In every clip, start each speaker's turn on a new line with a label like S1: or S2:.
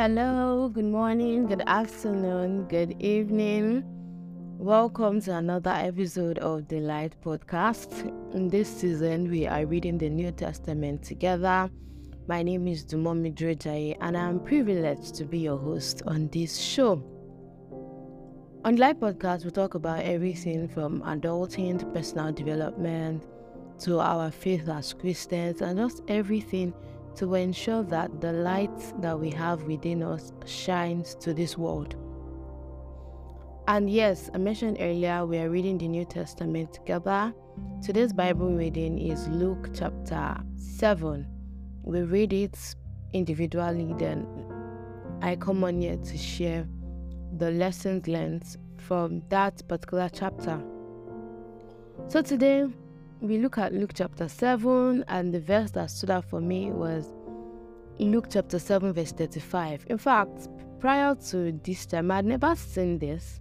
S1: Hello, good morning, good afternoon, good evening. Welcome to another episode of the Light Podcast. In this season, we are reading the New Testament together. My name is Dumomi Drejaye, and I'm privileged to be your host on this show. On the Light Podcast, we talk about everything from adulting to personal development to our faith as Christians and just everything to ensure that the light that we have within us shines to this world. And yes, I mentioned earlier we are reading the New Testament together. Today's Bible reading is Luke chapter 7. We read it individually, then I come on here to share the lessons learned from that particular chapter. So today we look at Luke chapter 7, and the verse that stood out for me was Luke chapter 7, verse 35. In fact, prior to this time, I'd never seen this,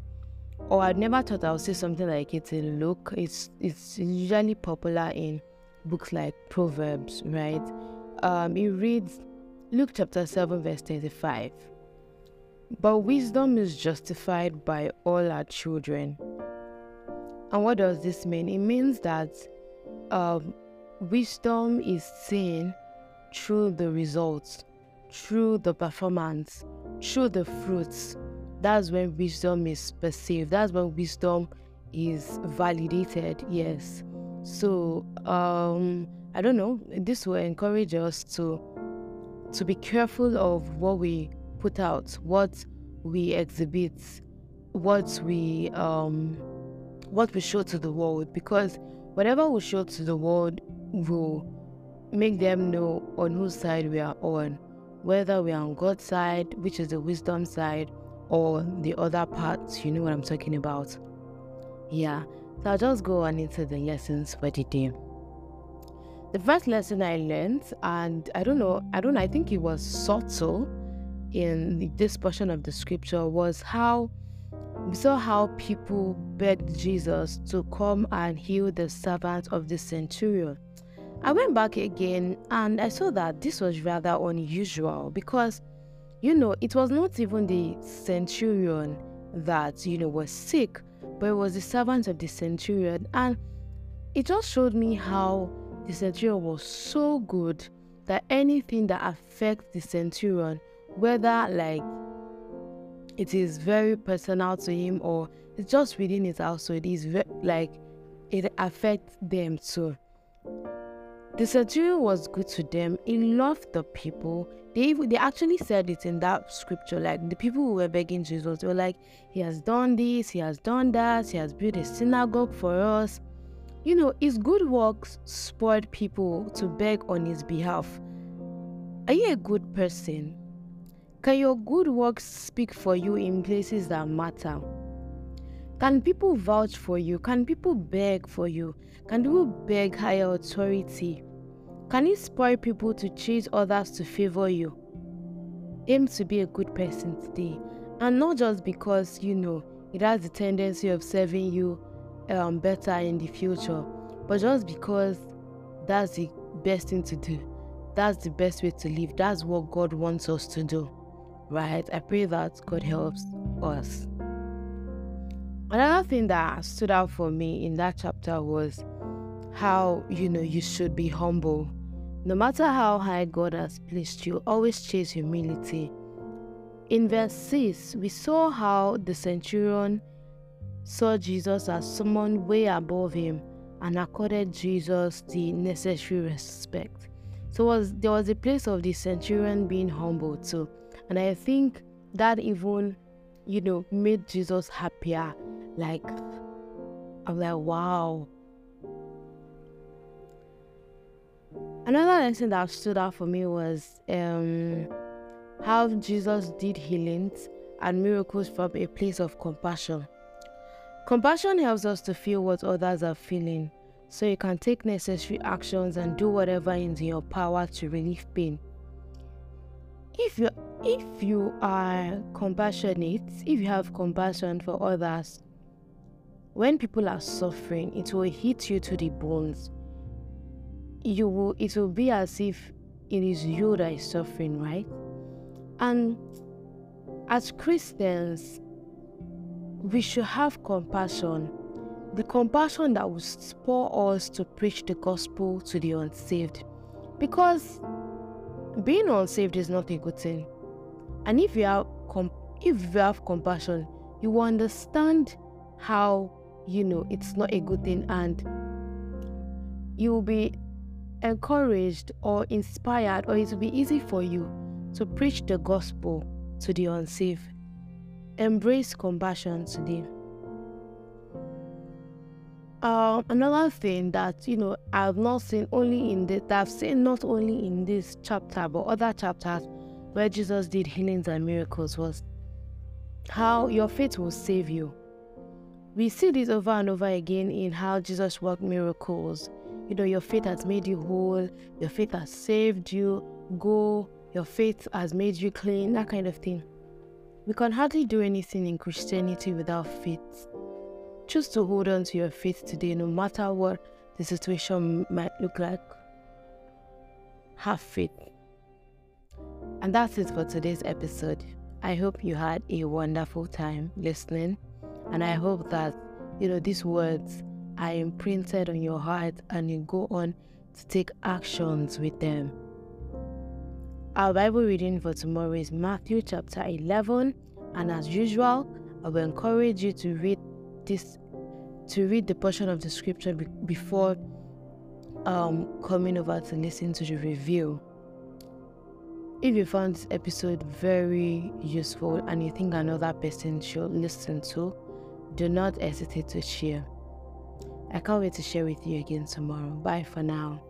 S1: or I'd never thought I would see something like it in Luke. It's, it's usually popular in books like Proverbs, right? Um, it reads Luke chapter 7, verse 35. But wisdom is justified by all our children. And what does this mean? It means that um, wisdom is seen through the results, through the performance, through the fruits. That's when wisdom is perceived. That's when wisdom is validated. Yes. So um, I don't know. This will encourage us to to be careful of what we put out, what we exhibit, what we um, what we show to the world, because whatever we show to the world will make them know on whose side we are on, whether we are on God's side, which is the wisdom side, or the other parts. You know what I'm talking about? Yeah. So I'll just go on into the lessons for today. The first lesson I learned, and I don't know, I don't I think it was subtle in this portion of the scripture, was how we saw how people begged Jesus to come and heal the servant of the centurion. I went back again and I saw that this was rather unusual because, you know, it was not even the centurion that, you know, was sick, but it was the servant of the centurion. And it just showed me how the centurion was so good that anything that affects the centurion, whether like it is very personal to him or it's just within his household, It's very, like it affects them too. The centurion was good to them. He loved the people. They they actually said it in that scripture. Like the people who were begging Jesus, were like, "He has done this. He has done that. He has built a synagogue for us." You know, his good works spurred people to beg on his behalf. Are you a good person? Can your good works speak for you in places that matter? Can people vouch for you? Can people beg for you? Can people beg higher authority? Can you spoil people to chase others to favor you? Aim to be a good person today. And not just because, you know, it has the tendency of serving you um, better in the future, but just because that's the best thing to do. That's the best way to live. That's what God wants us to do. Right? I pray that God helps us. Another thing that stood out for me in that chapter was how, you know, you should be humble. No matter how high God has placed you, always chase humility. In verse 6, we saw how the centurion saw Jesus as someone way above him and accorded Jesus the necessary respect. So was there was a place of the centurion being humble too. And I think that even, you know, made Jesus happier. Like I'm like, wow. Another lesson that stood out for me was um, how Jesus did healings and miracles from a place of compassion. Compassion helps us to feel what others are feeling, so you can take necessary actions and do whatever is in your power to relieve pain. If you if you are compassionate, if you have compassion for others, when people are suffering, it will hit you to the bones. You will it will be as if it is you that is suffering, right? And as Christians, we should have compassion. The compassion that will spur us to preach the gospel to the unsaved. Because being unsaved is not a good thing. And if you have com- if you have compassion, you will understand how you know it's not a good thing and you will be encouraged or inspired or it will be easy for you to preach the gospel to the unsaved. Embrace compassion today. Uh, another thing that you know I've not seen only in the I've seen not only in this chapter but other chapters where Jesus did healings and miracles was how your faith will save you. We see this over and over again in how Jesus worked miracles. You know, your faith has made you whole, your faith has saved you, go, your faith has made you clean, that kind of thing. We can hardly do anything in Christianity without faith. Choose to hold on to your faith today, no matter what the situation might look like. Have faith. And that's it for today's episode. I hope you had a wonderful time listening, and I hope that you know these words are imprinted on your heart and you go on to take actions with them. Our Bible reading for tomorrow is Matthew chapter 11, and as usual, I will encourage you to read this to read the portion of the scripture be- before um, coming over to listen to the review. If you found this episode very useful and you think another person should listen to, do not hesitate to share. I can't wait to share with you again tomorrow. Bye for now.